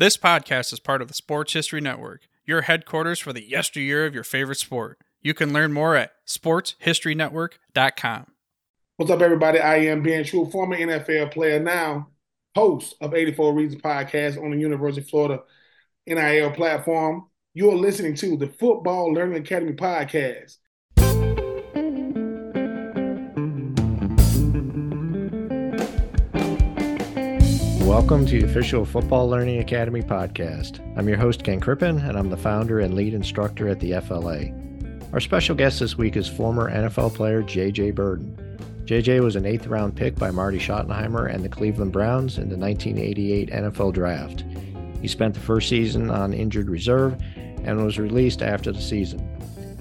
This podcast is part of the Sports History Network, your headquarters for the yesteryear of your favorite sport. You can learn more at sportshistorynetwork.com. What's up, everybody? I am Ben Troupe, former NFL player, now host of 84 Reasons podcast on the University of Florida NIL platform. You are listening to the Football Learning Academy podcast. Welcome to the official Football Learning Academy podcast. I'm your host, Ken Crippen, and I'm the founder and lead instructor at the FLA. Our special guest this week is former NFL player J.J. Birden. J.J. was an eighth round pick by Marty Schottenheimer and the Cleveland Browns in the 1988 NFL Draft. He spent the first season on injured reserve and was released after the season.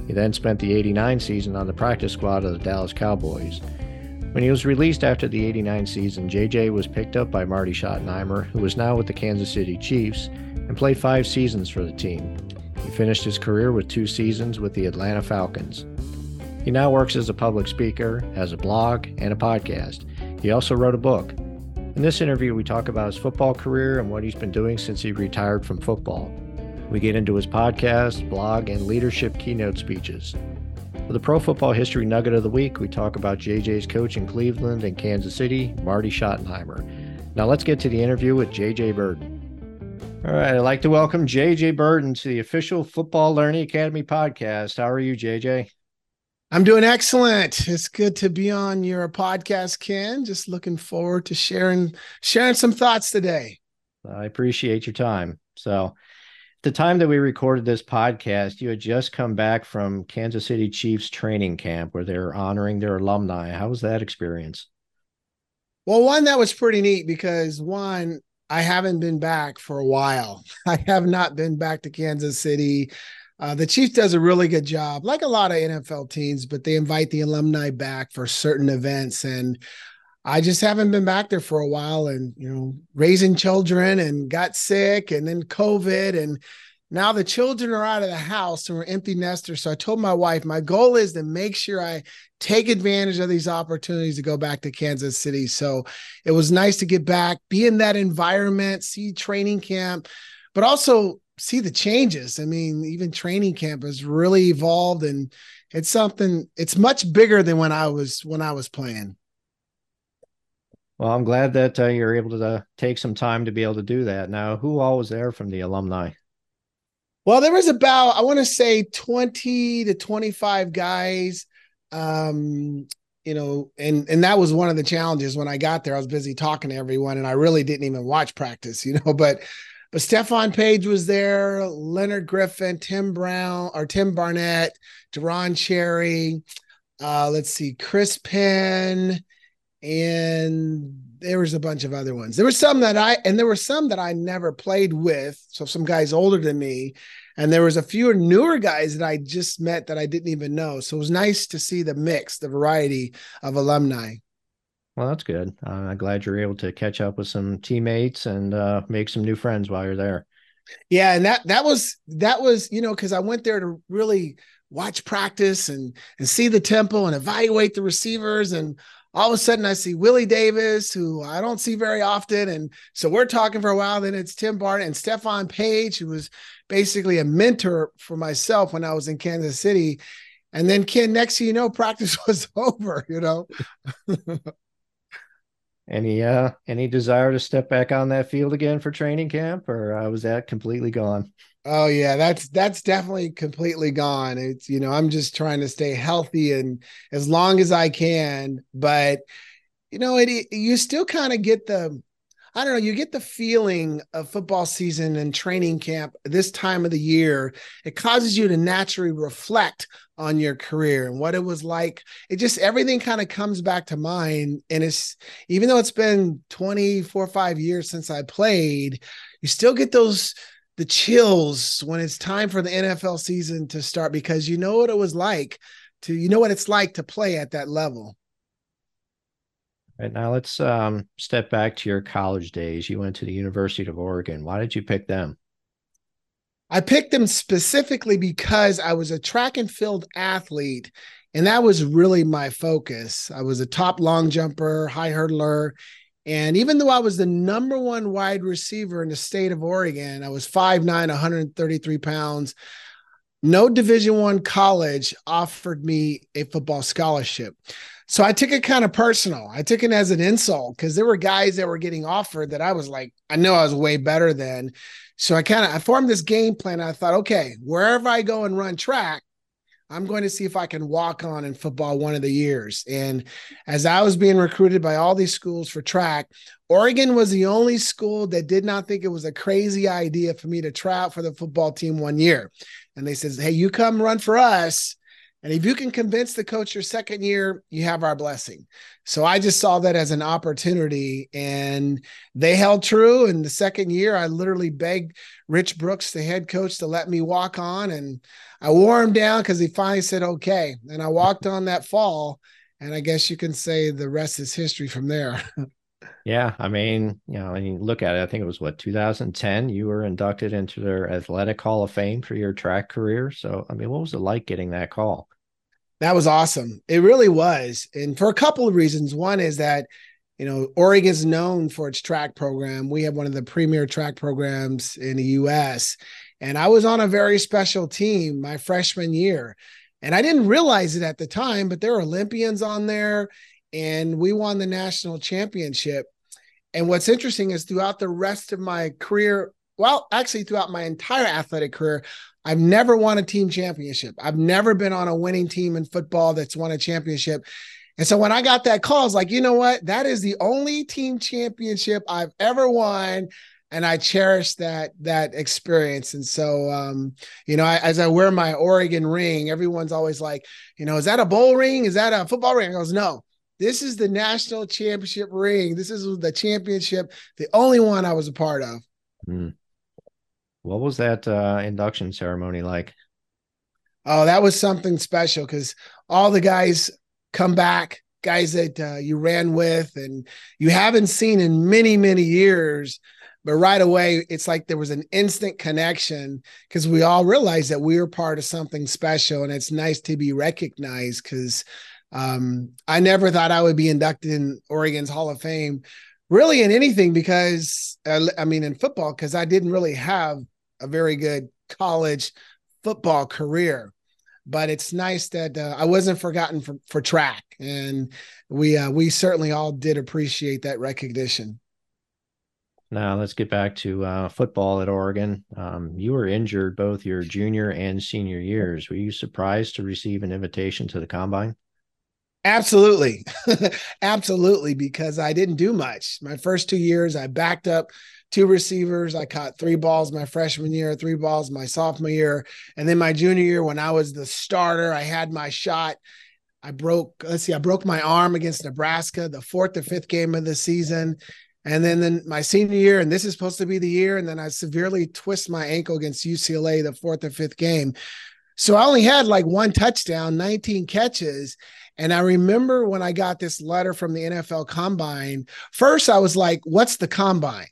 He then spent the 89 season on the practice squad of the Dallas Cowboys. When he was released after the 89 season, JJ was picked up by Marty Schottenheimer, who was now with the Kansas City Chiefs, and played five seasons for the team. He finished his career with two seasons with the Atlanta Falcons. He now works as a public speaker, has a blog, and a podcast. He also wrote a book. In this interview, we talk about his football career and what he's been doing since he retired from football. We get into his podcast, blog, and leadership keynote speeches. For the Pro Football History Nugget of the Week, we talk about JJ's coach in Cleveland and Kansas City, Marty Schottenheimer. Now let's get to the interview with JJ Birden. All right, I'd like to welcome JJ Birden to the official Football Learning Academy podcast. How are you, JJ? I'm doing excellent. It's good to be on your podcast, Ken. Just looking forward to sharing sharing some thoughts today. I appreciate your time. So, the time that we recorded this podcast, you had just come back from Kansas City Chiefs training camp where they're honoring their alumni. How was that experience? Well, one that was pretty neat because one, I haven't been back for a while. I have not been back to Kansas City. Uh, the Chiefs does a really good job, like a lot of NFL teams, but they invite the alumni back for certain events. And I just haven't been back there for a while and, you know, raising children and got sick and then COVID. And now the children are out of the house and we're empty nesters. So I told my wife, my goal is to make sure I take advantage of these opportunities to go back to Kansas City. So it was nice to get back, be in that environment, see training camp, but also see the changes. I mean, even training camp has really evolved and it's something it's much bigger than when I was when I was playing. Well, I'm glad that uh, you're able to uh, take some time to be able to do that. Now, who all was there from the alumni? Well, there was about I want to say 20 to 25 guys. Um, you know, and and that was one of the challenges when I got there. I was busy talking to everyone, and I really didn't even watch practice, you know. But but Stephone Paige was there, Leonard Griffin, Tim Brown or Tim Barnett, Deron Cherry. Uh, let's see, Chris Penn, and there was a bunch of other ones. There were some that I and there were some that I never played with. So some guys older than me, and there was a few newer guys that I just met that I didn't even know. So it was nice to see the mix, the variety of alumni. Well, that's good. Uh, I'm glad you're able to catch up with some teammates and uh, make some new friends while you're there. Yeah, and that that was that was you know because I went there to really watch practice and and see the tempo and evaluate the receivers and all of a sudden I see Willie Davis, who I don't see very often. And so we're talking for a while. Then it's Tim Barnett and Stephone Paige, who was basically a mentor for myself when I was in Kansas City. And then Ken, next thing you know, practice was over, you know. any uh any desire to step back on that field again for training camp or uh, was that completely gone? Oh yeah, that's that's definitely completely gone. It's you know, I'm just trying to stay healthy and as long as I can, but you know, it, you still kind of get the I don't know, you get the feeling of football season and training camp this time of the year. It causes you to naturally reflect on your career and what it was like. It just everything kind of comes back to mind. And it's even though it's been 24 five years since I played, you still get those the chills when it's time for the NFL season to start because you know what it was like to you know what it's like to play at that level. Right now, let's um, step back to your college days. You went to the University of Oregon. Why did you pick them? I picked them specifically because I was a track and field athlete, and that was really my focus. I was a top long jumper, high hurdler, and even though I was the number one wide receiver in the state of Oregon, I was 5'9, 133 pounds. No Division One college offered me a football scholarship. So I took it kind of personal. I took it as an insult because there were guys that were getting offered that I was like, I know I was way better than. So I kind of I formed this game plan. I thought, okay, wherever I go and run track, I'm going to see if I can walk on in football one of the years. And as I was being recruited by all these schools for track, Oregon was the only school that did not think it was a crazy idea for me to try out for the football team one year. And they says, "Hey, you come run for us." And if you can convince the coach your second year, you have our blessing. So I just saw that as an opportunity and they held true. And the second year, I literally begged Rich Brooks, the head coach, to let me walk on. And I wore him down because he finally said, okay. And I walked on that fall. And I guess you can say the rest is history from there. Yeah, I mean, you know, and you look at it, I think it was what 2010. You were inducted into their Athletic Hall of Fame for your track career. So, I mean, what was it like getting that call? That was awesome. It really was, and for a couple of reasons. One is that you know Oregon is known for its track program. We have one of the premier track programs in the U.S. And I was on a very special team my freshman year, and I didn't realize it at the time, but there were Olympians on there and we won the national championship. And what's interesting is throughout the rest of my career, well, actually throughout my entire athletic career, I've never won a team championship. I've never been on a winning team in football that's won a championship. And so when I got that call, I was like, you know what? That is the only team championship I've ever won. And I cherish that that experience. And so um, you know, I, as I wear my Oregon ring, everyone's always like, you know, is that a bowl ring? Is that a football ring? I goes, no, this is the national championship ring. This is the championship, the only one I was a part of. Hmm. What was that uh, induction ceremony like? Oh, that was something special because all the guys come back, guys that uh, you ran with and you haven't seen in many, many years. But right away, it's like there was an instant connection because we all realized that we were part of something special. And it's nice to be recognized because um, I never thought I would be inducted in Oregon's Hall of Fame, really in anything because uh, I mean in football because I didn't really have a very good college football career. But it's nice that uh, I wasn't forgotten for, for track, and we uh, we certainly all did appreciate that recognition. Now let's get back to uh, football at Oregon. Um, you were injured both your junior and senior years. Were you surprised to receive an invitation to the combine? Absolutely. Absolutely. Because I didn't do much. My first two years, I backed up two receivers. I caught three balls my freshman year, three balls my sophomore year. And then my junior year, when I was the starter, I had my shot. I broke, let's see, I broke my arm against Nebraska, the fourth or fifth game of the season. And then, then my senior year, and this is supposed to be the year. And then I severely twist my ankle against UCLA, the fourth or fifth game. So I only had like one touchdown, 19 catches. And I remember when I got this letter from the NFL Combine, first I was like, what's the Combine?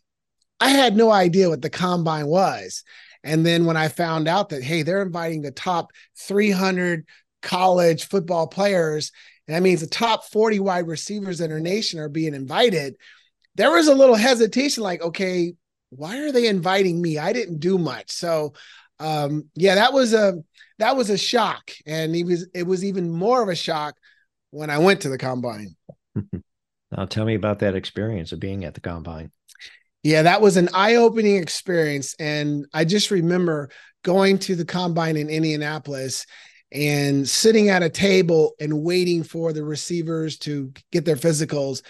I had no idea what the Combine was. And then when I found out that, hey, they're inviting the top 300 college football players, and that means the top 40 wide receivers in our nation are being invited. There was a little hesitation like, okay, why are they inviting me? I didn't do much. So, um, yeah, that was a that was a shock, and it was it was even more of a shock when I went to the combine. now tell me about that experience of being at the combine. Yeah, that was an eye-opening experience and I just remember going to the combine in Indianapolis and sitting at a table and waiting for the receivers to get their physicals.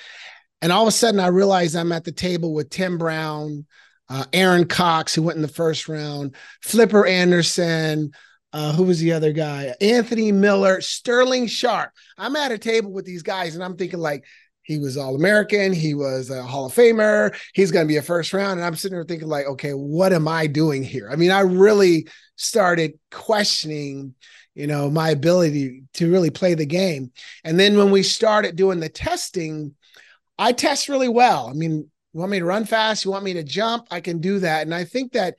And all of a sudden I realized I'm at the table with Tim Brown, uh, Aaron Cox, who went in the first round, Flipper Anderson, uh, who was the other guy? Anthony Miller, Sterling Sharpe. I'm at a table with these guys, and I'm thinking like, he was All American. He was a Hall of Famer. He's going to be a first round. And I'm sitting there thinking, like, okay, what am I doing here? I mean, I really started questioning, you know, my ability to really play the game. And then when we started doing the testing, I test really well. I mean, you want me to run fast? You want me to jump? I can do that. And I think that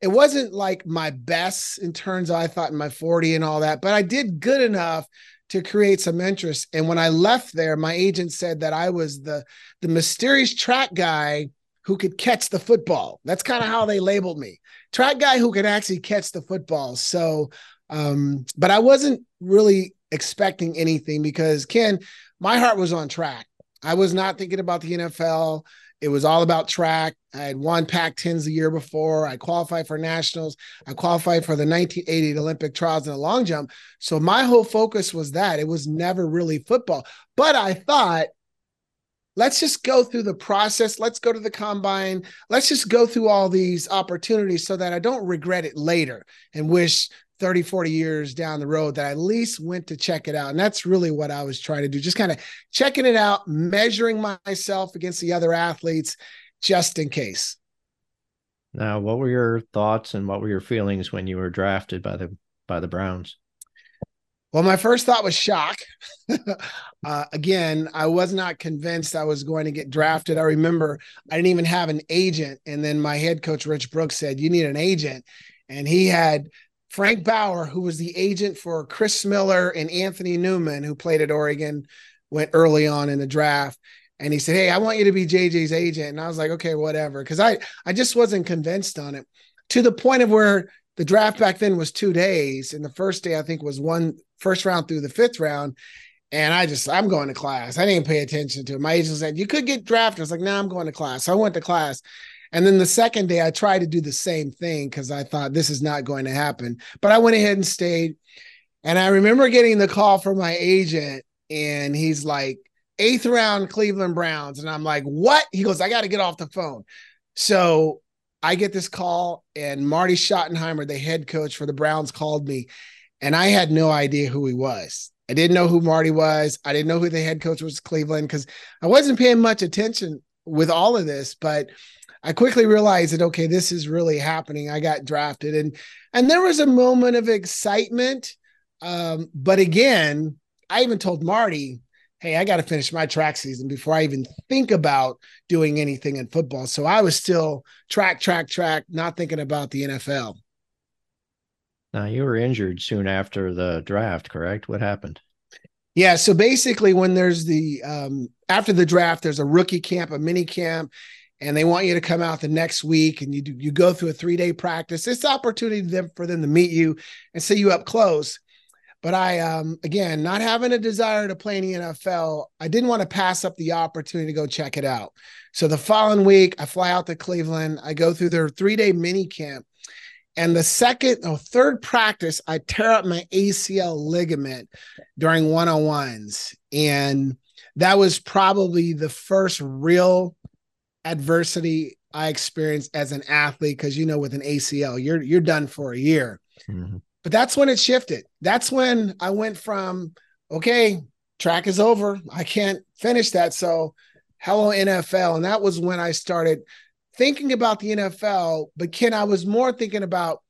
it wasn't like my best in terms of I thought in my 40 and all that, but I did good enough to create some interest. And when I left there, my agent said that I was the the mysterious track guy who could catch the football. That's kind of how they labeled me. Track guy who could actually catch the football. So um, but I wasn't really expecting anything because Ken, my heart was on track. I was not thinking about the NFL. It was all about track. I had won Pac 10s the year before. I qualified for nationals. I qualified for the 1980 Olympic trials in the long jump. So my whole focus was that. It was never really football. But I thought, let's just go through the process. Let's go to the combine. Let's just go through all these opportunities so that I don't regret it later and wish 30, 40 years down the road that I at least went to check it out. And that's really what I was trying to do, just kind of checking it out, measuring myself against the other athletes just in case. Now, what were your thoughts and what were your feelings when you were drafted by the by the Browns? Well, my first thought was shock. uh, again, I was not convinced I was going to get drafted. I remember I didn't even have an agent, and then my head coach Rich Brooks said, "You need an agent," and he had Frank Bauer, who was the agent for Chris Miller and Anthony Newman, who played at Oregon, went early on in the draft. And he said, Hey, I want you to be JJ's agent. And I was like, okay, whatever. Cause I, I just wasn't convinced on it to the point of where the draft back then was two days. And the first day, I think, was one first round through the fifth round. And I just, I'm going to class. I didn't pay attention to it. My agent said, You could get drafted. I was like, No, nah, I'm going to class. So I went to class. And then the second day, I tried to do the same thing because I thought this is not going to happen. But I went ahead and stayed. And I remember getting the call from my agent, and he's like, eighth round Cleveland Browns. And I'm like, what? He goes, I got to get off the phone. So I get this call, and Marty Schottenheimer, the head coach for the Browns, called me, and I had no idea who he was. I didn't know who Marty was. I didn't know who the head coach was Cleveland because I wasn't paying much attention with all of this, but I quickly realized that okay, this is really happening. I got drafted, and and there was a moment of excitement. Um, but again, I even told Marty, "Hey, I got to finish my track season before I even think about doing anything in football." So I was still track, track, track, not thinking about the NFL. Now you were injured soon after the draft, correct? What happened? Yeah, so basically, when there's the um, after the draft, there's a rookie camp, a mini camp, and they want you to come out the next week and you do, you go through a three day practice. It's opportunity for them to meet you and see you up close. But I, um, again, not having a desire to play in the NFL, I didn't want to pass up the opportunity to go check it out. So the following week, I fly out to Cleveland. I go through their three day mini camp. And the second or third practice, I tear up my ACL ligament during one on ones. And that was probably the first real adversity I experienced as an athlete because you know with an ACL you're you're done for a year. Mm-hmm. But that's when it shifted. That's when I went from okay, track is over. I can't finish that. So hello NFL and that was when I started thinking about the NFL, but Ken I was more thinking about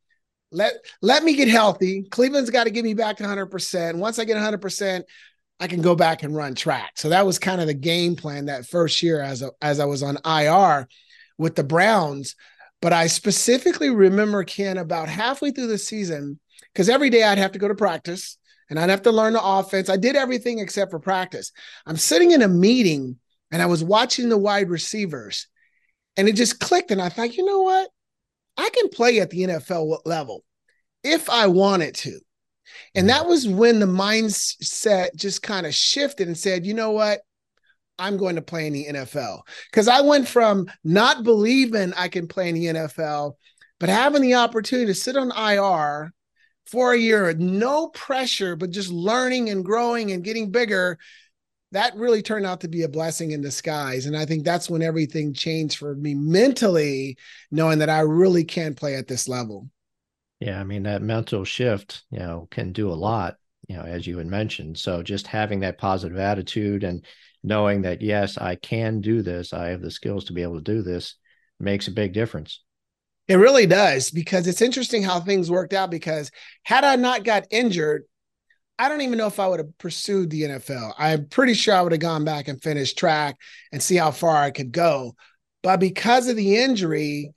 let let me get healthy. Cleveland's got to get me back to 100%. Once I get 100%, I can go back and run track. So that was kind of the game plan that first year as a, as I was on IR with the Browns. But I specifically remember Ken about halfway through the season because every day I'd have to go to practice and I'd have to learn the offense. I did everything except for practice. I'm sitting in a meeting and I was watching the wide receivers and it just clicked. And I thought, you know what? I can play at the NFL level if I wanted to. And that was when the mindset just kind of shifted and said, you know what? I'm going to play in the NFL. Because I went from not believing I can play in the NFL, but having the opportunity to sit on IR for a year, no pressure, but just learning and growing and getting bigger. That really turned out to be a blessing in disguise. And I think that's when everything changed for me mentally, knowing that I really can play at this level. Yeah, I mean that mental shift, you know, can do a lot, you know, as you had mentioned. So just having that positive attitude and knowing that yes, I can do this, I have the skills to be able to do this, makes a big difference. It really does because it's interesting how things worked out. Because had I not got injured, I don't even know if I would have pursued the NFL. I'm pretty sure I would have gone back and finished track and see how far I could go. But because of the injury,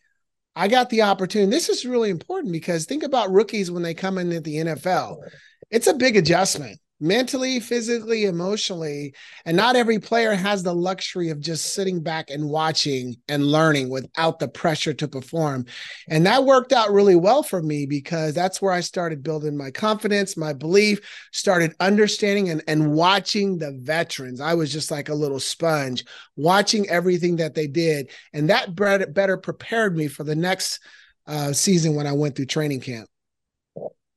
I got the opportunity. This is really important because think about rookies when they come in at the NFL. It's a big adjustment mentally, physically, emotionally. And not every player has the luxury of just sitting back and watching and learning without the pressure to perform. And that worked out really well for me because that's where I started building my confidence, my belief, started understanding and, and watching the veterans. I was just like a little sponge, watching everything that they did. And that better prepared me for the next uh, season when I went through training camp.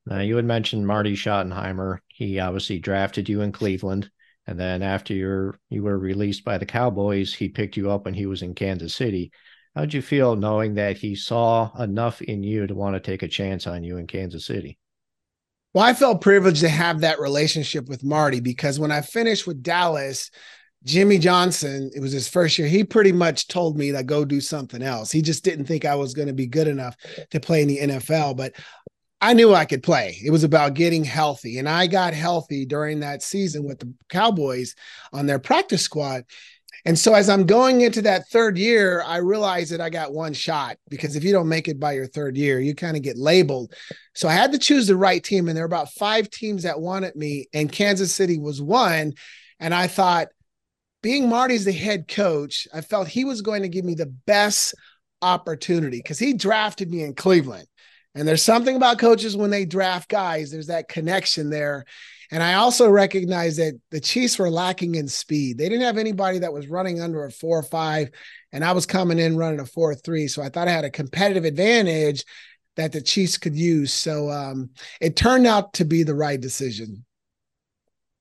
Now, you had mentioned Marty Schottenheimer. He obviously drafted you in Cleveland. And then after you're, you were released by the Cowboys, he picked you up when he was in Kansas City. How'd you feel knowing that he saw enough in you to want to take a chance on you in Kansas City? Well, I felt privileged to have that relationship with Marty because when I finished with Dallas, Jimmy Johnson, it was his first year. He pretty much told me to go do something else. He just didn't think I was going to be good enough to play in the NFL. But I knew I could play. It was about getting healthy. And I got healthy during that season with the Cowboys on their practice squad. And so as I'm going into that third year, I realized that I got one shot because if you don't make it by your third year, you kind of get labeled. So I had to choose the right team. And there were about five teams that wanted me, and Kansas City was one. And I thought, being Marty's the head coach, I felt he was going to give me the best opportunity because he drafted me in Cleveland. And there's something about coaches when they draft guys, there's that connection there. And I also recognize that the Chiefs were lacking in speed. They didn't have anybody that was running under a four or five, and I was coming in running a four or three. So I thought I had a competitive advantage that the Chiefs could use. So um, it turned out to be the right decision.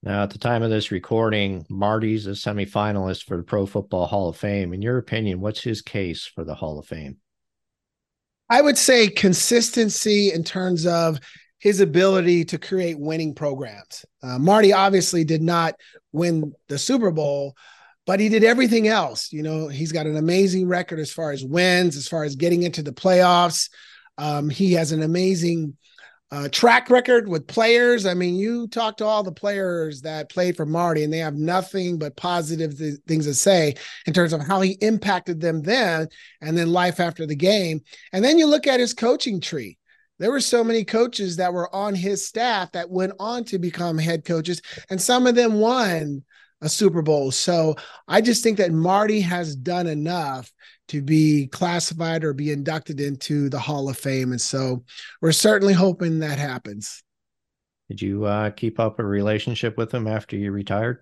Now, at the time of this recording, Marty's a semifinalist for the Pro Football Hall of Fame. In your opinion, what's his case for the Hall of Fame? I would say consistency in terms of his ability to create winning programs. Uh, Marty obviously did not win the Super Bowl, but he did everything else. You know, he's got an amazing record as far as wins, as far as getting into the playoffs. Um, he has an amazing uh, track record with players. I mean, you talk to all the players that played for Marty, and they have nothing but positive th- things to say in terms of how he impacted them then and then life after the game. And then you look at his coaching tree. There were so many coaches that were on his staff that went on to become head coaches, and some of them won a Super Bowl. So I just think that Marty has done enough to be classified or be inducted into the Hall of Fame. And so we're certainly hoping that happens. Did you uh, keep up a relationship with him after you retired?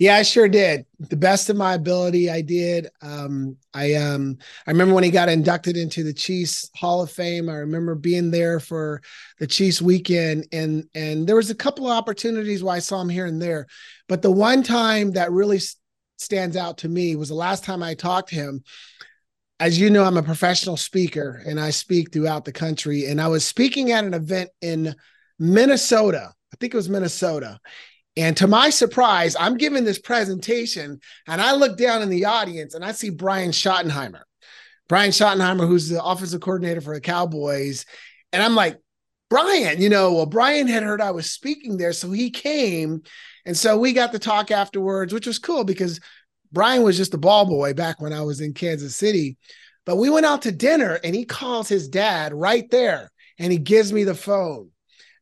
Yeah, I sure did. The best of my ability, I did. Um, I um, I remember when he got inducted into the Chiefs Hall of Fame. I remember being there for the Chiefs weekend, and and there was a couple of opportunities where I saw him here and there, but the one time that really stands out to me was the last time I talked to him. As you know, I'm a professional speaker and I speak throughout the country. And I was speaking at an event in Minnesota. I think it was Minnesota. And to my surprise, I'm giving this presentation and I look down in the audience and I see Brian Schottenheimer. Brian Schottenheimer, who's the offensive coordinator for the Cowboys. And I'm like, Brian, you know, well, Brian had heard I was speaking there. So he came and so we got to talk afterwards, which was cool because Brian was just a ball boy back when I was in Kansas City. But we went out to dinner and he calls his dad right there and he gives me the phone.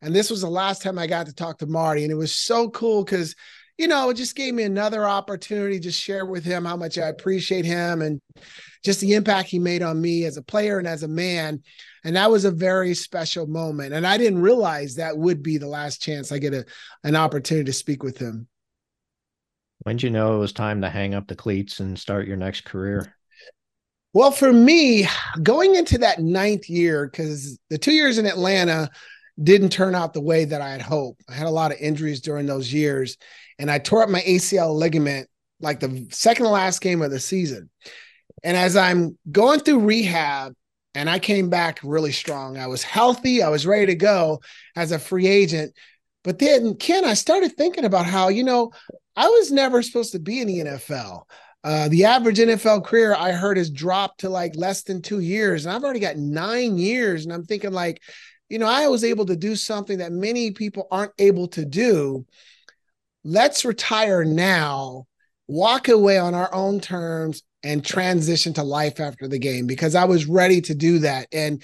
And this was the last time I got to talk to Marty. And it was so cool because, you know, it just gave me another opportunity to share with him how much I appreciate him and just the impact he made on me as a player and as a man. And that was a very special moment. And I didn't realize that would be the last chance I get a, an opportunity to speak with him. When did you know it was time to hang up the cleats and start your next career? Well, for me, going into that ninth year, because the two years in Atlanta didn't turn out the way that I had hoped. I had a lot of injuries during those years, and I tore up my ACL ligament like the second to last game of the season. And as I'm going through rehab, and I came back really strong. I was healthy. I was ready to go as a free agent. But then, Ken, I started thinking about how, you know, I was never supposed to be in the NFL. Uh, the average NFL career I heard has dropped to like less than two years, and I've already got nine years. And I'm thinking, like, you know, I was able to do something that many people aren't able to do. Let's retire now, walk away on our own terms, and transition to life after the game because I was ready to do that. And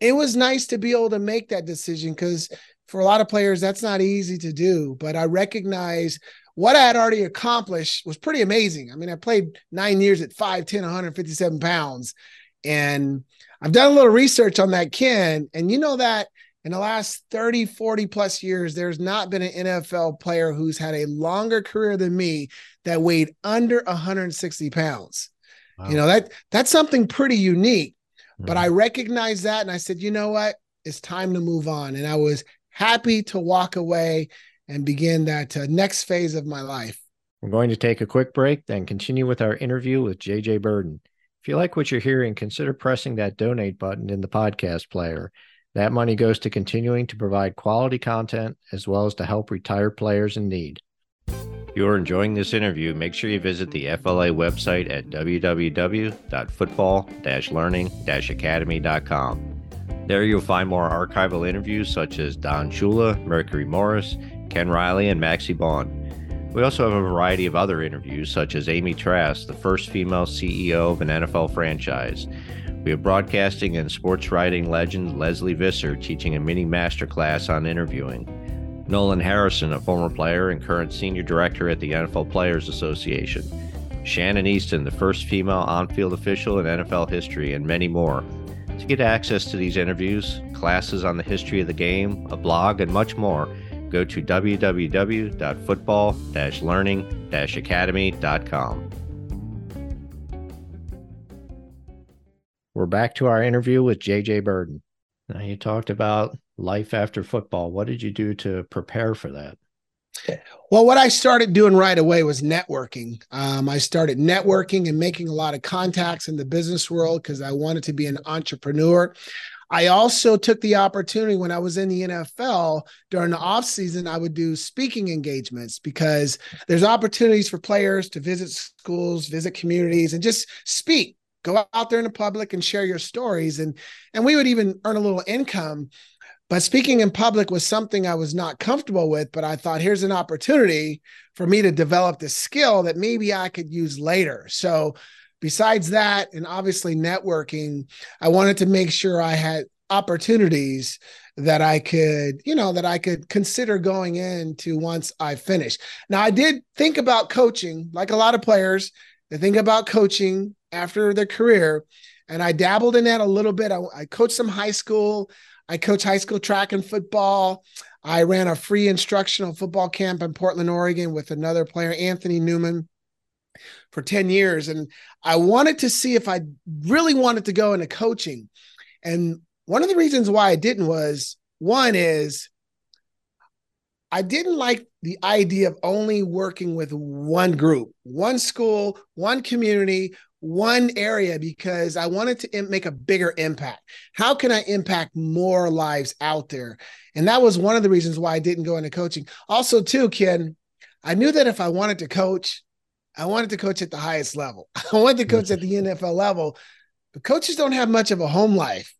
it was nice to be able to make that decision because for a lot of players, that's not easy to do. But I recognize what I had already accomplished was pretty amazing. I mean, I played nine years at 5'10, 157 pounds. And I've done a little research on that, Ken. And you know that in the last 30, 40 plus years, there's not been an NFL player who's had a longer career than me that weighed under 160 pounds. Wow. You know, that that's something pretty unique. Mm-hmm. But I recognized that and I said, you know what? It's time to move on. And I was happy to walk away and begin that uh, next phase of my life. We're going to take a quick break, then continue with our interview with JJ Birden. If you like what you're hearing, consider pressing that donate button in the podcast player. That money goes to continuing to provide quality content as well as to help retired players in need. If you are enjoying this interview, make sure you visit the FLA website at www.football-learning-academy.com. There you'll find more archival interviews such as Don Shula, Mercury Morris, Ken Riley, and Maxie Baughan. We also have a variety of other interviews, such as Amy Trask, the first female CEO of an NFL franchise. We have broadcasting and sports writing legend Lesley Visser teaching a mini masterclass on interviewing. Nolan Harrison, a former player and current senior director at the NFL Players Association. Shannon Eastin, the first female on field official in NFL history, and many more. To get access to these interviews, classes on the history of the game, a blog, and much more, go to www.football-learning-academy.com. We're back to our interview with JJ Birden. Now, you talked about life after football. What did you do to prepare for that? Well, what I started doing right away was networking. Um, I started networking and making a lot of contacts in the business world because I wanted to be an entrepreneur. I also took the opportunity when I was in the NFL during the off season, I would do speaking engagements because there's opportunities for players to visit schools, visit communities, and just speak. Go out there in the public and share your stories, and and we would even earn a little income. But speaking in public was something I was not comfortable with. But I thought here's an opportunity for me to develop this skill that maybe I could use later. So besides that, and obviously networking, I wanted to make sure I had opportunities that I could, you know, that I could consider going into once I finish. Now, I did think about coaching, like a lot of players, they think about coaching after their career. And I dabbled in that a little bit. I, I coached some high school. I coached high school track and football. I ran a free instructional football camp in Portland, Oregon with another player, Anthony Newman for 10 years. And I wanted to see if I really wanted to go into coaching. And one of the reasons why I didn't was one is I didn't like the idea of only working with one group, one school, one community, one area because I wanted to make a bigger impact. How can I impact more lives out there? And that was one of the reasons why I didn't go into coaching. Also, too, Ken, I knew that if I wanted to coach, I wanted to coach at the highest level. I wanted to coach at the NFL level, but coaches don't have much of a home life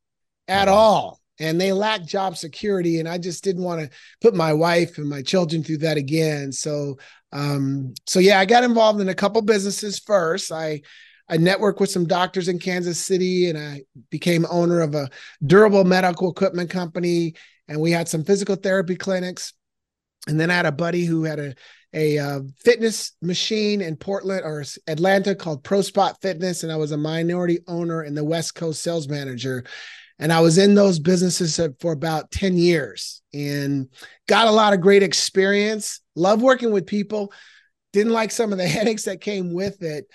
at all. And they lack job security. And I just didn't want to put my wife and my children through that again. So, um, so yeah, I got involved in a couple businesses first. I, I networked with some doctors in Kansas City and I became owner of a durable medical equipment company. And we had some physical therapy clinics. And then I had a buddy who had a a uh, fitness machine in Portland or Atlanta called ProSpot Fitness, and I was a minority owner and the West Coast sales manager. And I was in those businesses for about 10 years and got a lot of great experience. Love working with people. Didn't like some of the headaches that came with it,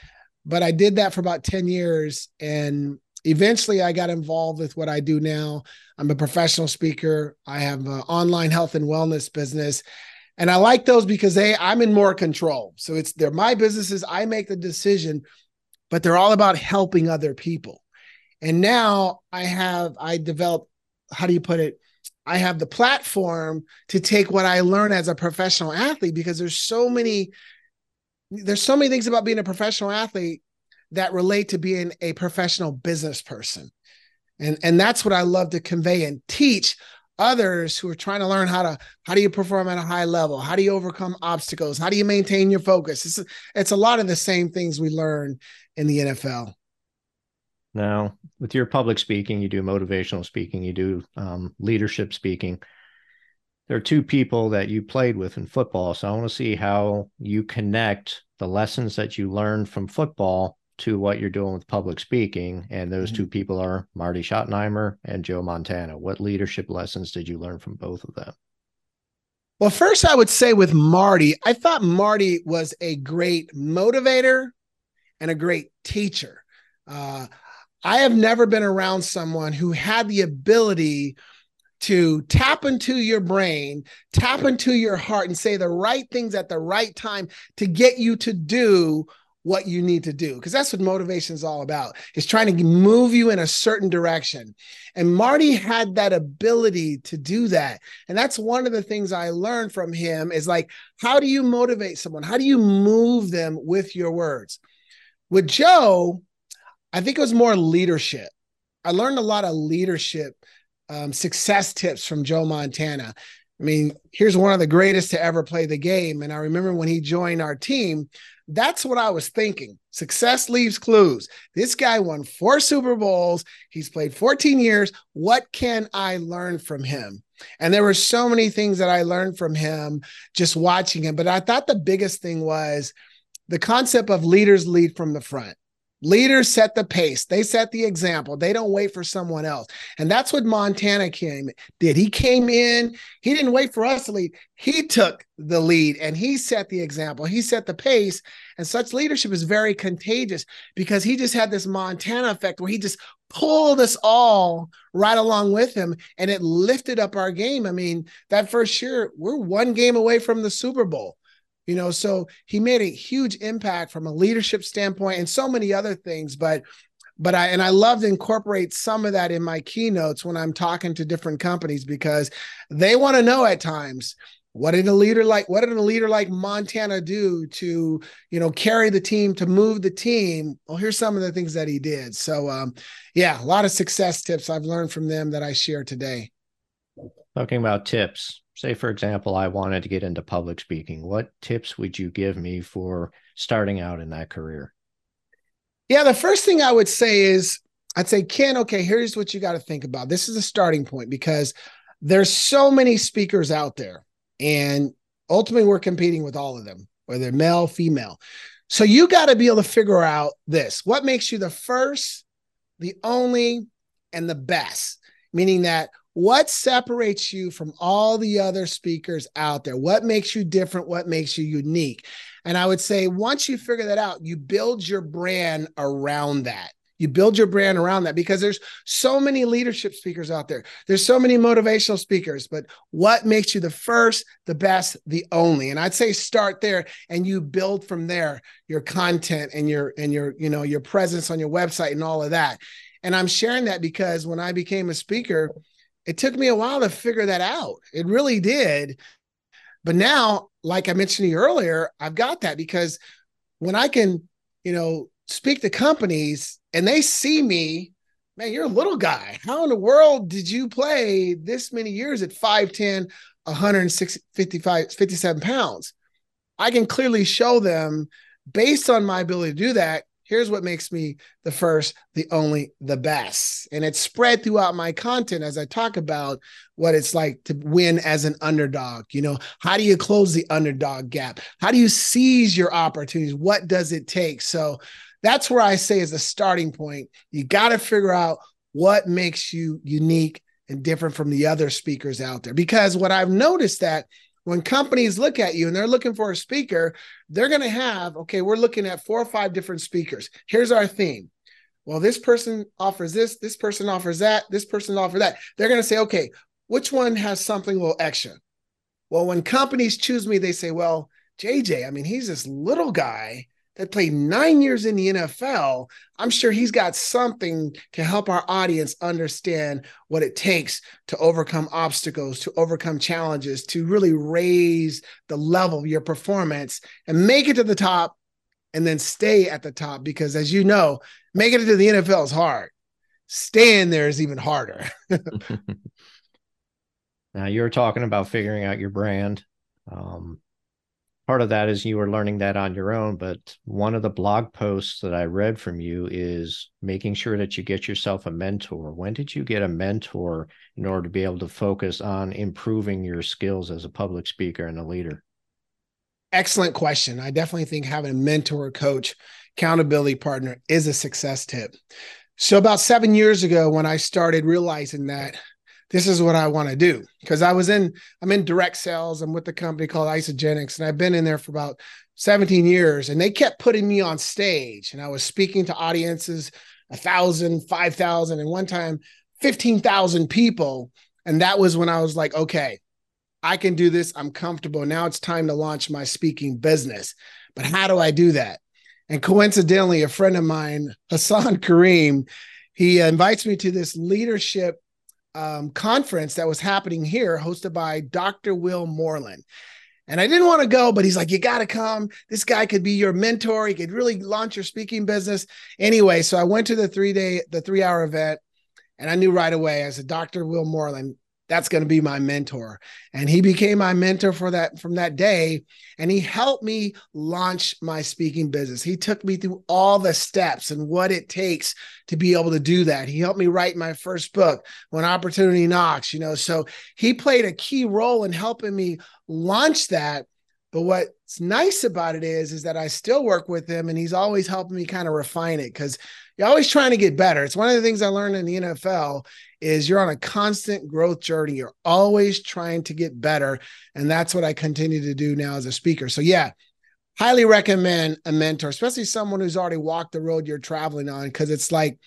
but I did that for about 10 years. And eventually I got involved with what I do now. I'm a professional speaker. I have an online health and wellness business and I like those because they I'm in more control. So it's they're my businesses. I make the decision, but they're all about helping other people. And now I have I developed how do you put it? I have the platform to take what I learn as a professional athlete because there's so many there's so many things about being a professional athlete that relate to being a professional business person. And, and that's what I love to convey and teach others who are trying to learn how to how do you perform at a high level? How do you overcome obstacles? How do you maintain your focus? It's, it's a lot of the same things we learn in the nfl now with your public speaking you do motivational speaking you do um, leadership speaking. There are two people that you played with in football so i want to see how you connect the lessons that you learned from football to what you're doing with public speaking. And those mm-hmm. two people are Marty Schottenheimer and Joe Montana. What leadership lessons did you learn from both of them? Well, first, I would say with Marty, I thought Marty was a great motivator and a great teacher. Uh, I have never been around someone who had the ability to tap into your brain, tap into your heart, and say the right things at the right time to get you to do what you need to do because that's what motivation is all about is trying to move you in a certain direction. And marty had that ability to do that. And that's one of the things i learned from him is like how do you motivate someone? How do you move them with your words? With joe i think it was more leadership. I learned a lot of leadership um, success tips from joe montana. I mean, here's one of the greatest to ever play the game. And I remember when he joined our team, that's what I was thinking. Success leaves clues. This guy won four Super Bowls. He's played 14 years. What can I learn from him? And there were so many things that I learned from him just watching him. But I thought the biggest thing was the concept of leaders lead from the front. Leaders set the pace. They set the example. They don't wait for someone else. And that's what Montana came did. He came in, he didn't wait for us to lead. He took the lead and he set the example. He set the pace. And such leadership is very contagious because he just had this Montana effect where he just pulled us all right along with him and it lifted up our game. I mean, that first year, we're one game away from the Super Bowl you know so he made a huge impact from a leadership standpoint and so many other things but but I and I love to incorporate some of that in my keynotes when I'm talking to different companies because they want to know at times what did a leader like what did a leader like Montana do to you know carry the team to move the team? Well here's some of the things that he did. So um yeah a lot of success tips I've learned from them that I share today. Talking about tips say for example i wanted to get into public speaking what tips would you give me for starting out in that career? Yeah the first thing i would say is i'd say ken okay here's what you got to think about. This is a starting point because there's so many speakers out there and ultimately we're competing with all of them whether male female. So you got to be able to figure out this what makes you the first the only and the best? Meaning that what separates you from all the other speakers out there? What makes you different? What makes you unique? And I would say once you figure that out, you build your brand around that. You build your brand around that because there's so many leadership speakers out there. There's so many motivational speakers, but what makes you the first, the best, the only? And I'd say start there and you build from there your content and your and your you know your presence on your website and all of that. And I'm sharing that because when I became a speaker, it took me a while to figure that out. It really did. But now, like I mentioned to you earlier, I've got that because when I can, you know, speak to companies and they see me, man, you're a little guy. How in the world did you play this many years at 5'10, 155, 57 pounds? I can clearly show them based on my ability to do that here's what makes me the first, the only, the best. And it's spread throughout my content as I talk about what it's like to win as an underdog. You know, how do you close the underdog gap? How do you seize your opportunities? What does it take? So that's where I say is the starting point. You got to figure out what makes you unique and different from the other speakers out there. Because what I've noticed that when companies look at you and they're looking for a speaker, they're going to have, okay, we're looking at four or five different speakers. Here's our theme. Well, this person offers this, this person offers that, this person offers that. They're going to say, okay, which one has something a little extra? Well, when companies choose me, they say, well, JJ, I mean, he's this little guy that played nine years in the NFL, I'm sure he's got something to help our audience understand what it takes to overcome obstacles, to overcome challenges, to really raise the level of your performance and make it to the top and then stay at the top because as you know, making it to the NFL is hard. Staying there is even harder. now you're talking about figuring out your brand. Um, part of that is you were learning that on your own but one of the blog posts that i read from you is making sure that you get yourself a mentor. When did you get a mentor in order to be able to focus on improving your skills as a public speaker and a leader? Excellent question. I definitely think having a mentor coach accountability partner is a success tip. So about seven years ago when i started realizing that this is what I want to do. Because I was in, I'm in direct sales. I'm with a company called Isagenix, and I've been in there for about 17 years. And they kept putting me on stage, and I was speaking to audiences, a thousand, five thousand, and one time, 15,000 people. And that was when I was like, okay, I can do this. I'm comfortable. Now it's time to launch my speaking business. But how do I do that? And coincidentally, a friend of mine, Hassan Kareem, he invites me to this leadership um, conference that was happening here, hosted by Dr. Will Moreland. And I didn't want to go, but he's like, you got to come. This guy could be your mentor. He could really launch your speaking business. Anyway, so I went to the three day, the three hour event, and I knew right away as a Dr. Will Moreland, that's going to be my mentor. And he became my mentor for that from that day and he helped me launch my speaking business. He took me through all the steps and what it takes to be able to do that. He helped me write my first book when opportunity knocks you know? So he played a key role in helping me launch that. But what's nice about it is is that i still work with him and he's always helping me kind of refine it because you're always trying to get better. It's one of the things I learned in the NFL is you're on a constant growth journey. You're always trying to get better. And that's what I continue to do now as a speaker. So yeah, highly recommend a mentor, especially someone who's already walked the road you're traveling on, because it's like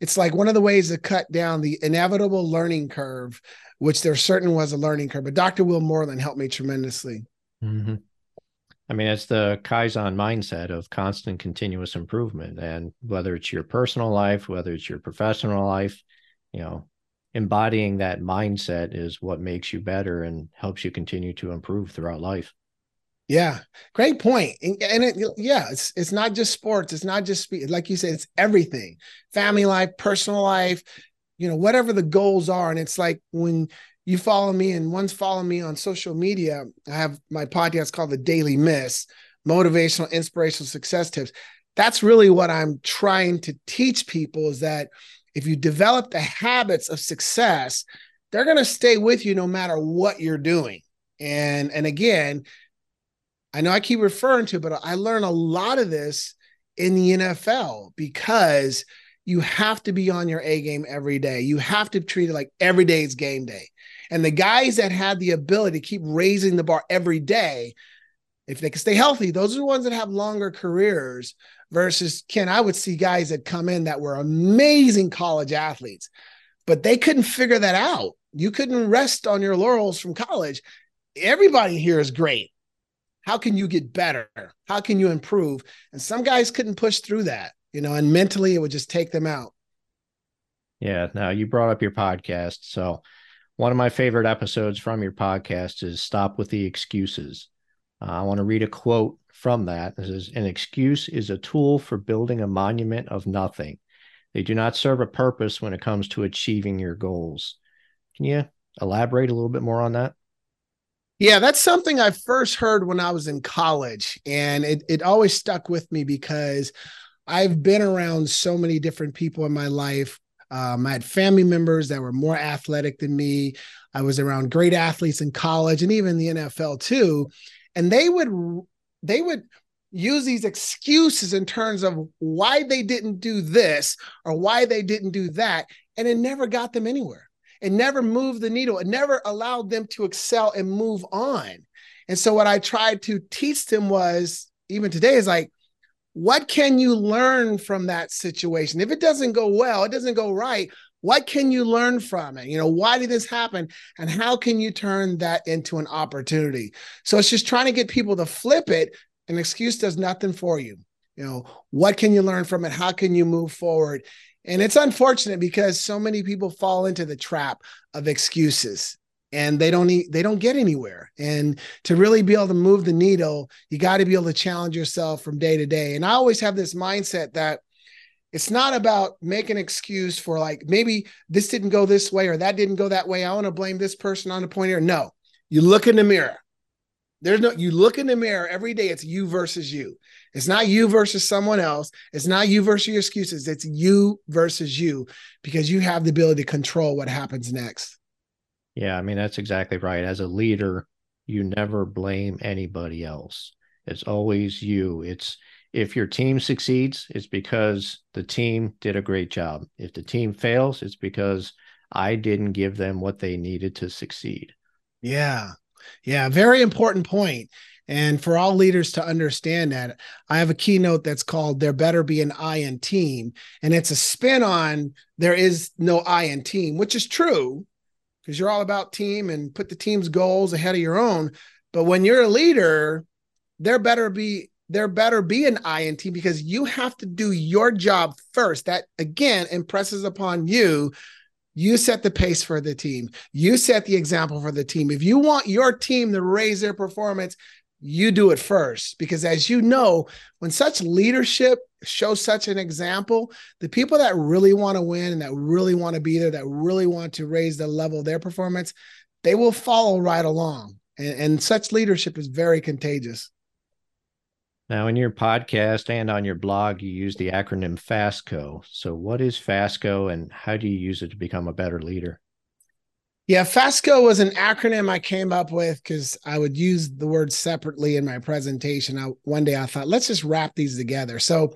it's like one of the ways to cut down the inevitable learning curve, which there certainly was a learning curve. But Dr. Will Moreland helped me tremendously. Mm-hmm. I mean, it's the Kaizen mindset of constant continuous improvement. And whether it's your personal life, whether it's your professional life, you know, embodying that mindset is what makes you better and helps you continue to improve throughout life. Yeah, great point. And, and it, yeah, it's it's not just sports. It's not just like you said. It's everything: family life, personal life. You know, whatever the goals are. And it's like when you follow me and one's following me on social media. I have my podcast called The Daily Miss Motivational, Inspirational Success Tips. That's really what I'm trying to teach people is that if you develop the habits of success, they're going to stay with you no matter what you're doing. And and again, I know I keep referring to, but I learn a lot of this in the NFL because you have to be on your A game every day. You have to treat it like every day is game day. And the guys that had the ability to keep raising the bar every day, if they can stay healthy, those are the ones that have longer careers versus Ken. I would see guys that come in that were amazing college athletes, but they couldn't figure that out. You couldn't rest on your laurels from college. Everybody here is great. How can you get better? How can you improve? And some guys couldn't push through that, you know, and mentally it would just take them out. Yeah. Now you brought up your podcast. So one of my favorite episodes from your podcast is Stop with the Excuses. Uh, I want to read a quote from that. It says, An excuse is a tool for building a monument of nothing. They do not serve a purpose when it comes to achieving your goals. Can you elaborate a little bit more on that? Yeah, that's something I first heard when I was in college. And it, it always stuck with me because I've been around so many different people in my life um, I had family members that were more athletic than me. I was around great athletes in college and even the NFL too, and they would they would use these excuses in terms of why they didn't do this or why they didn't do that, and it never got them anywhere. It never moved the needle. It never allowed them to excel and move on. And so what I tried to teach them was even today is like what can you learn from that situation? If it doesn't go well, it doesn't go right, what can you learn from it? You know, why did this happen? And how can you turn that into an opportunity? So it's just trying to get people to flip it. An excuse does nothing for you. You know, what can you learn from it? How can you move forward? And it's unfortunate because so many people fall into the trap of excuses. and they don't they don't get anywhere and to really be able to move the needle you got to be able to challenge yourself from day to day and i always have this mindset that it's not about making an excuse for like maybe this didn't go this way or that didn't go that way. I want to blame this person on the point here. No. You look in the mirror. There's no you look in the mirror every day it's you versus you. It's not you versus someone else. It's not you versus your excuses. It's you versus you because you have the ability to control what happens next. Yeah, I mean, that's exactly right. As a leader, you never blame anybody else. It's always you. It's if your team succeeds, it's because the team did a great job. If the team fails, it's because I didn't give them what they needed to succeed. Yeah. Yeah. Very important point. And for all leaders to understand that, I have a keynote that's called There Better Be an I in Team. And it's a spin on there is no I in team, which is true because you're all about team and put the team's goals ahead of your own. But when you're a leader, there better be there better be an INT because you have to do your job first. That again impresses upon you. You set the pace for the team. You set the example for the team. If you want your team to raise their performance, you do it first because as you know when such leadership shows such an example the people that really want to win and that really want to be there that really want to raise the level of their performance they will follow right along and, and such leadership is very contagious now in your podcast and on your blog you use the acronym fasco so what is fasco and how do you use it to become a better leader yeah, FASCO was an acronym I came up with because I would use the word separately in my presentation. I, one day I thought, let's just wrap these together. So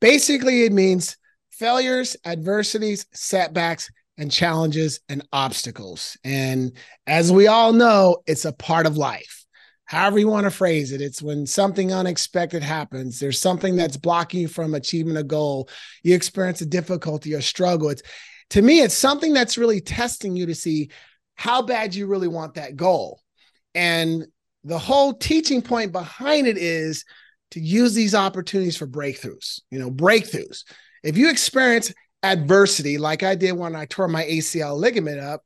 basically, it means failures, adversities, setbacks, and challenges and obstacles. And as we all know, it's a part of life. However, you want to phrase it, it's when something unexpected happens. There's something that's blocking you from achieving a goal. You experience a difficulty or struggle. It's to me, it's something that's really testing you to see how bad you really want that goal. And the whole teaching point behind it is to use these opportunities for breakthroughs, you know, breakthroughs. If you experience adversity, like I did when I tore my ACL ligament up,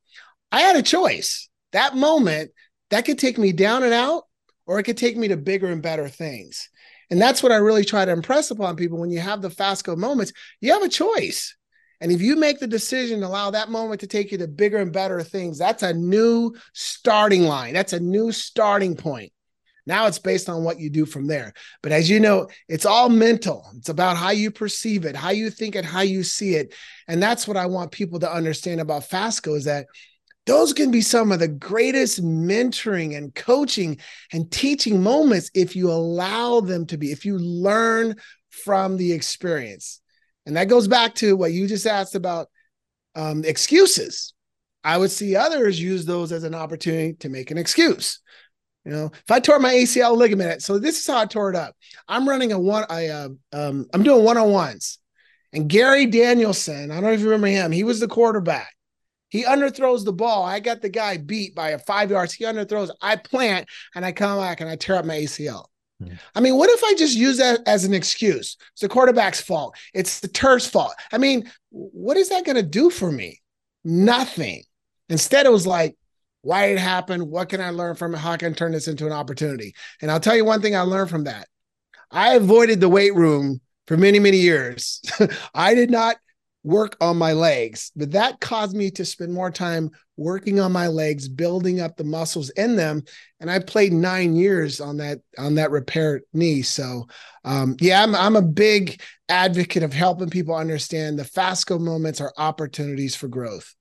I had a choice. That moment, that could take me down and out, or it could take me to bigger and better things. And that's what I really try to impress upon people when you have the FASCO moments, you have a choice. And if you make the decision to allow that moment to take you to bigger and better things, that's a new starting line. That's a new starting point. Now it's based on what you do from there. But as you know, it's all mental. It's about how you perceive it, how you think it, how you see it. And that's what I want people to understand about FASCO is that those can be some of the greatest mentoring and coaching and teaching moments if you allow them to be, if you learn from the experience. And that goes back to what you just asked about um, excuses. I would see others use those as an opportunity to make an excuse. You know, if I tore my ACL ligament, so this is how I tore it up. I'm running a one, I uh, um, I'm doing one on ones, and Gary Danielson, I don't know if you remember him. He was the quarterback. He underthrows the ball. I got the guy beat by a five yards. He underthrows. I plant and I come back and I tear up my ACL. Hmm. I mean, what if I just use that as an excuse? It's the quarterback's fault. It's the turf's fault. I mean, what is that going to do for me? Nothing. Instead, it was like, why did it happen? What can I learn from it? How can I turn this into an opportunity? And I'll tell you one thing I learned from that. I avoided the weight room for many, many years. I did not work on my legs, but that caused me to spend more time working on my legs, building up the muscles in them. And I played nine years on that on that repaired knee. So um, yeah, I'm I'm a big advocate of helping people understand the FASCO moments are opportunities for growth.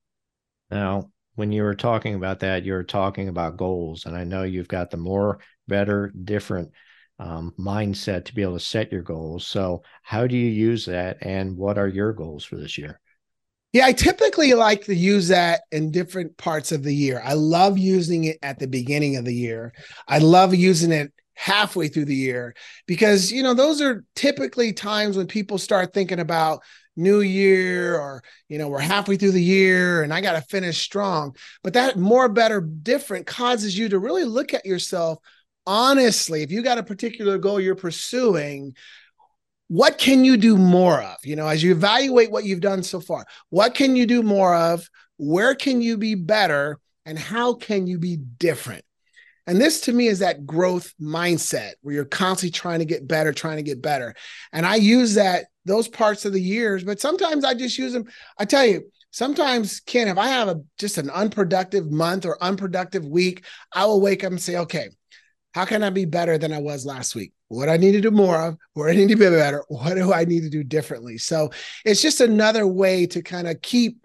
Now, when you were talking about that, you were talking about goals, and I know you've got the more, better, different um, mindset to be able to set your goals. So, how do you use that, and what are your goals for this year? Yeah, I typically like to use that in different parts of the year. I love using it at the beginning of the year. I love using it halfway through the year because, you know, those are typically times when people start thinking about new year or, you know, we're halfway through the year and I got to finish strong. But that more, better, different causes you to really look at yourself honestly. If you got a particular goal you're pursuing, what can you do more of? You know, as you evaluate what you've done so far, what can you do more of? Where can you be better? and how can you be different? And this to me is that growth mindset where you're constantly trying to get better, trying to get better. And I use that those parts of the years, but sometimes I just use them. I tell you, sometimes Ken, if I have a just an unproductive month or unproductive week, I will wake up and say, okay, how can I be better than I was last week? What I need to do more of, where I need to be better, what do I need to do differently? So it's just another way to kind of keep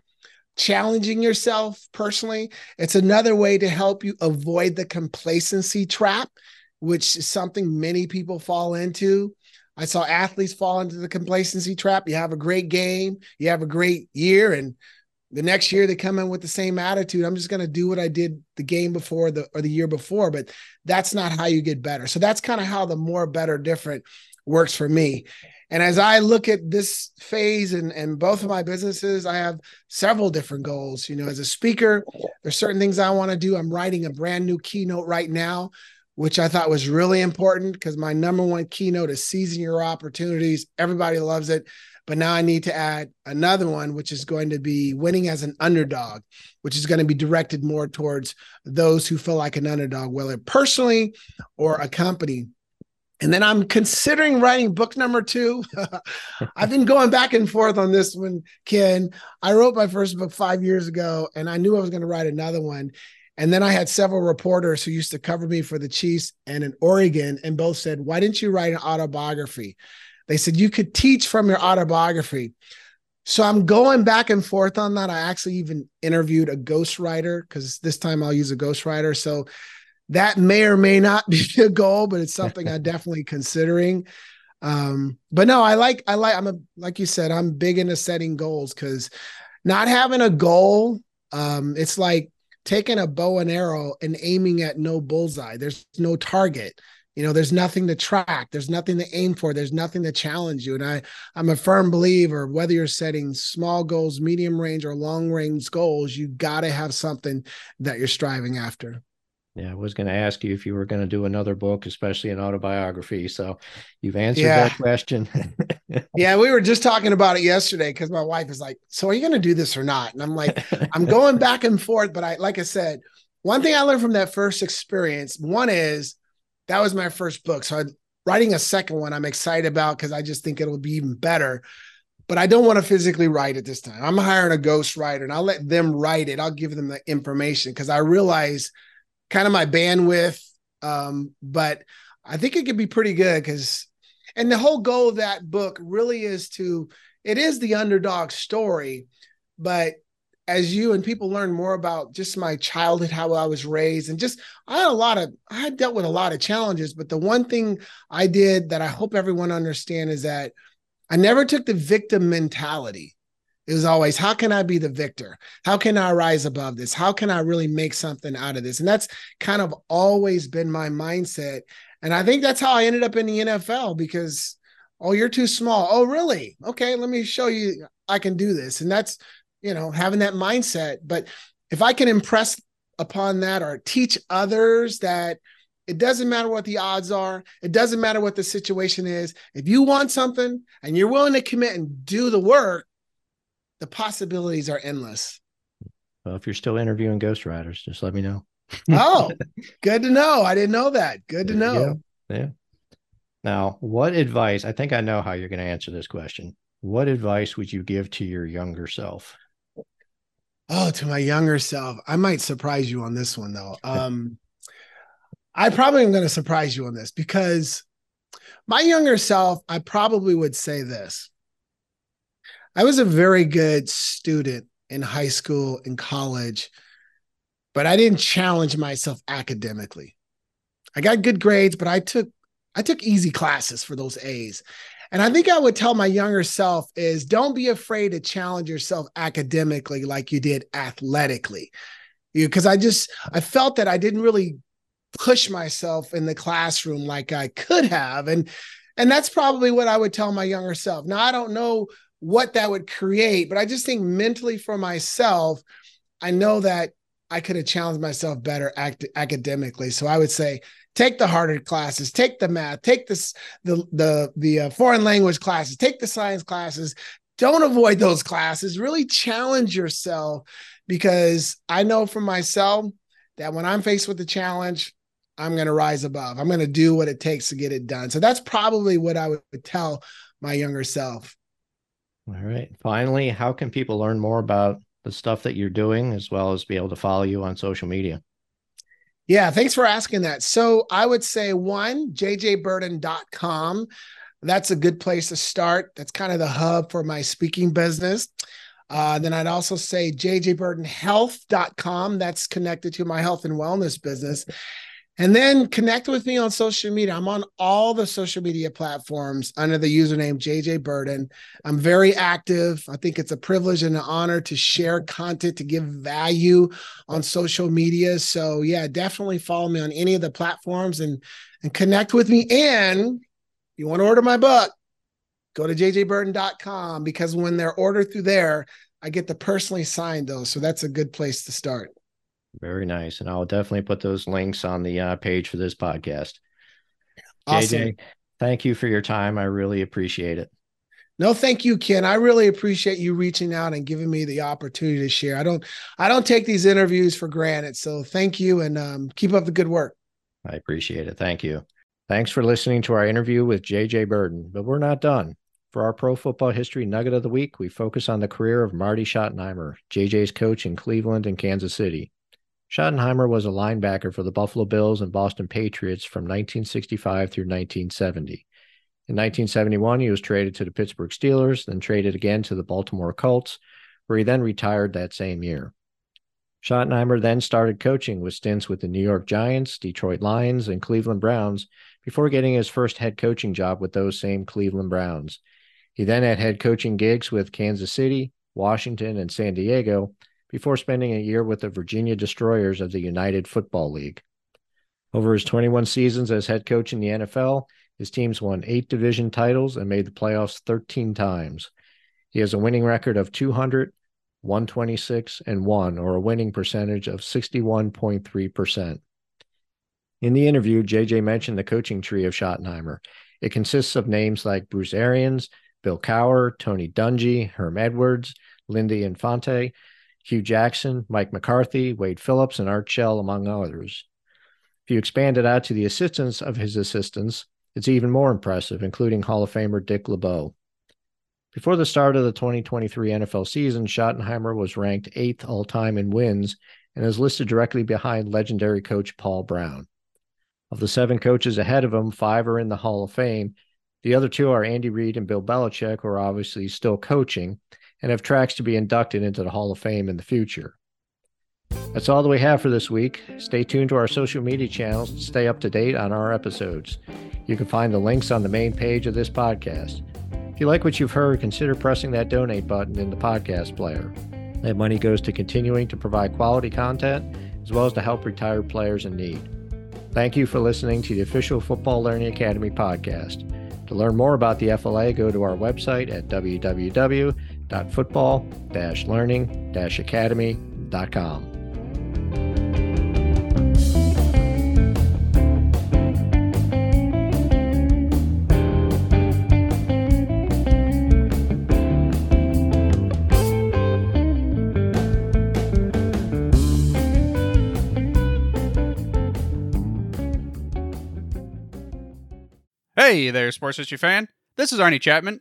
challenging yourself personally. It's another way to help you avoid the complacency trap, which is something many people fall into. I saw athletes fall into the complacency trap. You have a great game, you have a great year, and the next year they come in with the same attitude. I'm just going to do what I did the game before the or the year before, but that's not how you get better. So that's kind of how the more better different works for me. And as I look at this phase and, and both of my businesses, I have several different goals. You know, as a speaker, there's certain things I want to do. I'm writing a brand new keynote right now, which I thought was really important because my number one keynote is seizing your opportunities. Everybody loves it. But now I need to add another one, which is going to be winning as an underdog, which is going to be directed more towards those who feel like an underdog, whether personally or a company. And then I'm considering writing book number two. I've been going back and forth on this one, Ken. I wrote my first book five years ago, and I knew I was going to write another one. And then I had several reporters who used to cover me for the Chiefs and in Oregon, and both said, Why didn't you write an autobiography? They said, You could teach from your autobiography. So I'm going back and forth on that. I actually even interviewed a ghostwriter because this time I'll use a ghostwriter. So that may or may not be a goal, but it's something I'm definitely considering. Um, but no, I like I like I'm a like you said, I'm big into setting goals because not having a goal, um, it's like taking a bow and arrow and aiming at no bullseye. There's no target. You know, there's nothing to track. There's nothing to aim for. There's nothing to challenge you. And I, I'm a firm believer whether you're setting small goals, medium range, or long range goals, you got to have something that you're striving after. Yeah, I was going to ask you if you were going to do another book, especially an autobiography. So you've answered yeah. that question. yeah, we were just talking about it yesterday because my wife is like, "So are you going to do this or not?" And I'm like, "I'm going back and forth." But I, like I said, one thing I learned from that first experience, one is that was my first book. So I'm writing a second one, I'm excited about because I just think it'll be even better. But I don't want to physically write it this time. I'm hiring a ghost writer and I'll let them write it. I'll give them the information because I realize kind of my bandwidth. Um, but I think it could be pretty good because, and the whole goal of that book really is to, it is the underdog story, but as you and people learn more about just my childhood, how I was raised, and just I had a lot of I had dealt with a lot of challenges. But the one thing I did that I hope everyone understand is that I never took the victim mentality. It was always, how can I be the victor? How can I rise above this? How can I really make something out of this? And that's kind of always been my mindset. And I think that's how I ended up in the NFL because, oh, you're too small. Oh, really? Okay, let me show you I can do this. And that's, you know, having that mindset. But if I can impress upon that or teach others that it doesn't matter what the odds are. It doesn't matter what the situation is. If you want something and you're willing to commit and do the work, the possibilities are endless. Well, if you're still interviewing ghostwriters, just let me know. oh, good to know. I didn't know that. Good to know. Yeah. Now, what advice? I think I know how you're going to answer this question. What advice would you give to your younger self? Oh, to my younger self. I might surprise you on this one though. Um I probably am going to surprise you on this because my younger self, I probably would say this. I was a very good student in high school and college, but I didn't challenge myself academically. I got good grades, but I took I took easy classes for those A's. And I think I would tell my younger self is don't be afraid to challenge yourself academically like you did athletically. Because I just I felt that I didn't really push myself in the classroom like I could have. And and that's probably what I would tell my younger self. Now I don't know what that would create. But I just think mentally for myself, I know that I could have challenged myself better act- academically. So I would say, take the harder classes, take the math, take the the the uh, foreign language classes, take the science classes. Don't avoid those classes. Really challenge yourself because I know for myself that when I'm faced with a challenge, I'm going to rise above. I'm going to do what it takes to get it done. So that's probably what I would tell my younger self. All right. Finally, how can people learn more about the stuff that you're doing as well as be able to follow you on social media? Yeah, thanks for asking that. So I would say one, jjbirden.com. That's a good place to start. That's kind of the hub for my speaking business. Uh, then I'd also say jjbirdenhealth.com. That's connected to my health and wellness business. And then connect with me on social media. I'm on all the social media platforms under the username JJ Birden. I'm very active. I think it's a privilege and an honor to share content, to give value on social media. So yeah, definitely follow me on any of the platforms and and connect with me. And you want to order my book, go to jjbirden.com because when they're ordered through there, I get to personally sign those. So that's a good place to start. Very nice. And I'll definitely put those links on the uh, page for this podcast. Awesome. JJ, thank you for your time. I really appreciate it. No, thank you, Ken. I really appreciate you reaching out and giving me the opportunity to share. I don't, I don't take these interviews for granted. So thank you, and um, keep up the good work. I appreciate it. Thank you. Thanks for listening to our interview with JJ Birden. But we're not done. For our pro football history nugget of the week, we focus on the career of Marty Schottenheimer, JJ's coach in Cleveland and Kansas City. Schottenheimer was a linebacker for the Buffalo Bills and Boston Patriots from 1965 through 1970. In 1971, he was traded to the Pittsburgh Steelers, then traded again to the Baltimore Colts, where he then retired that same year. Schottenheimer then started coaching with stints with the New York Giants, Detroit Lions, and Cleveland Browns before getting his first head coaching job with those same Cleveland Browns. He then had head coaching gigs with Kansas City, Washington, and San Diego before spending a year with the Virginia Destroyers of the United Football League. Over his 21 seasons as head coach in the NFL, his teams won eight division titles and made the playoffs 13 times. He has a winning record of 200, 126, and 1, or a winning percentage of 61.3%. In the interview, JJ mentioned the coaching tree of Schottenheimer. It consists of names like Bruce Arians, Bill Cowher, Tony Dungy, Herm Edwards, Lindy Infante, Hue Jackson, Mike McCarthy, Wade Phillips, and Art Shell, among others. If you expand it out to the assistants of his assistants, it's even more impressive, including Hall of Famer Dick LeBeau. Before the start of the 2023 NFL season, Schottenheimer was ranked eighth all time in wins and is listed directly behind legendary coach Paul Brown. Of the seven coaches ahead of him, five are in the Hall of Fame. The other two are Andy Reid and Bill Belichick, who are obviously still coaching, and have tracks to be inducted into the Hall of Fame in the future. That's all that we have for this week. Stay tuned to our social media channels to stay up to date on our episodes. You can find the links on the main page of this podcast. If you like what you've heard, consider pressing that donate button in the podcast player. That money goes to continuing to provide quality content as well as to help retired players in need. Thank you for listening to the official Football Learning Academy podcast. To learn more about the FLA, go to our website at www www.football-learning-academy.com. Hey there, sports history fan. This is Arnie Chapman,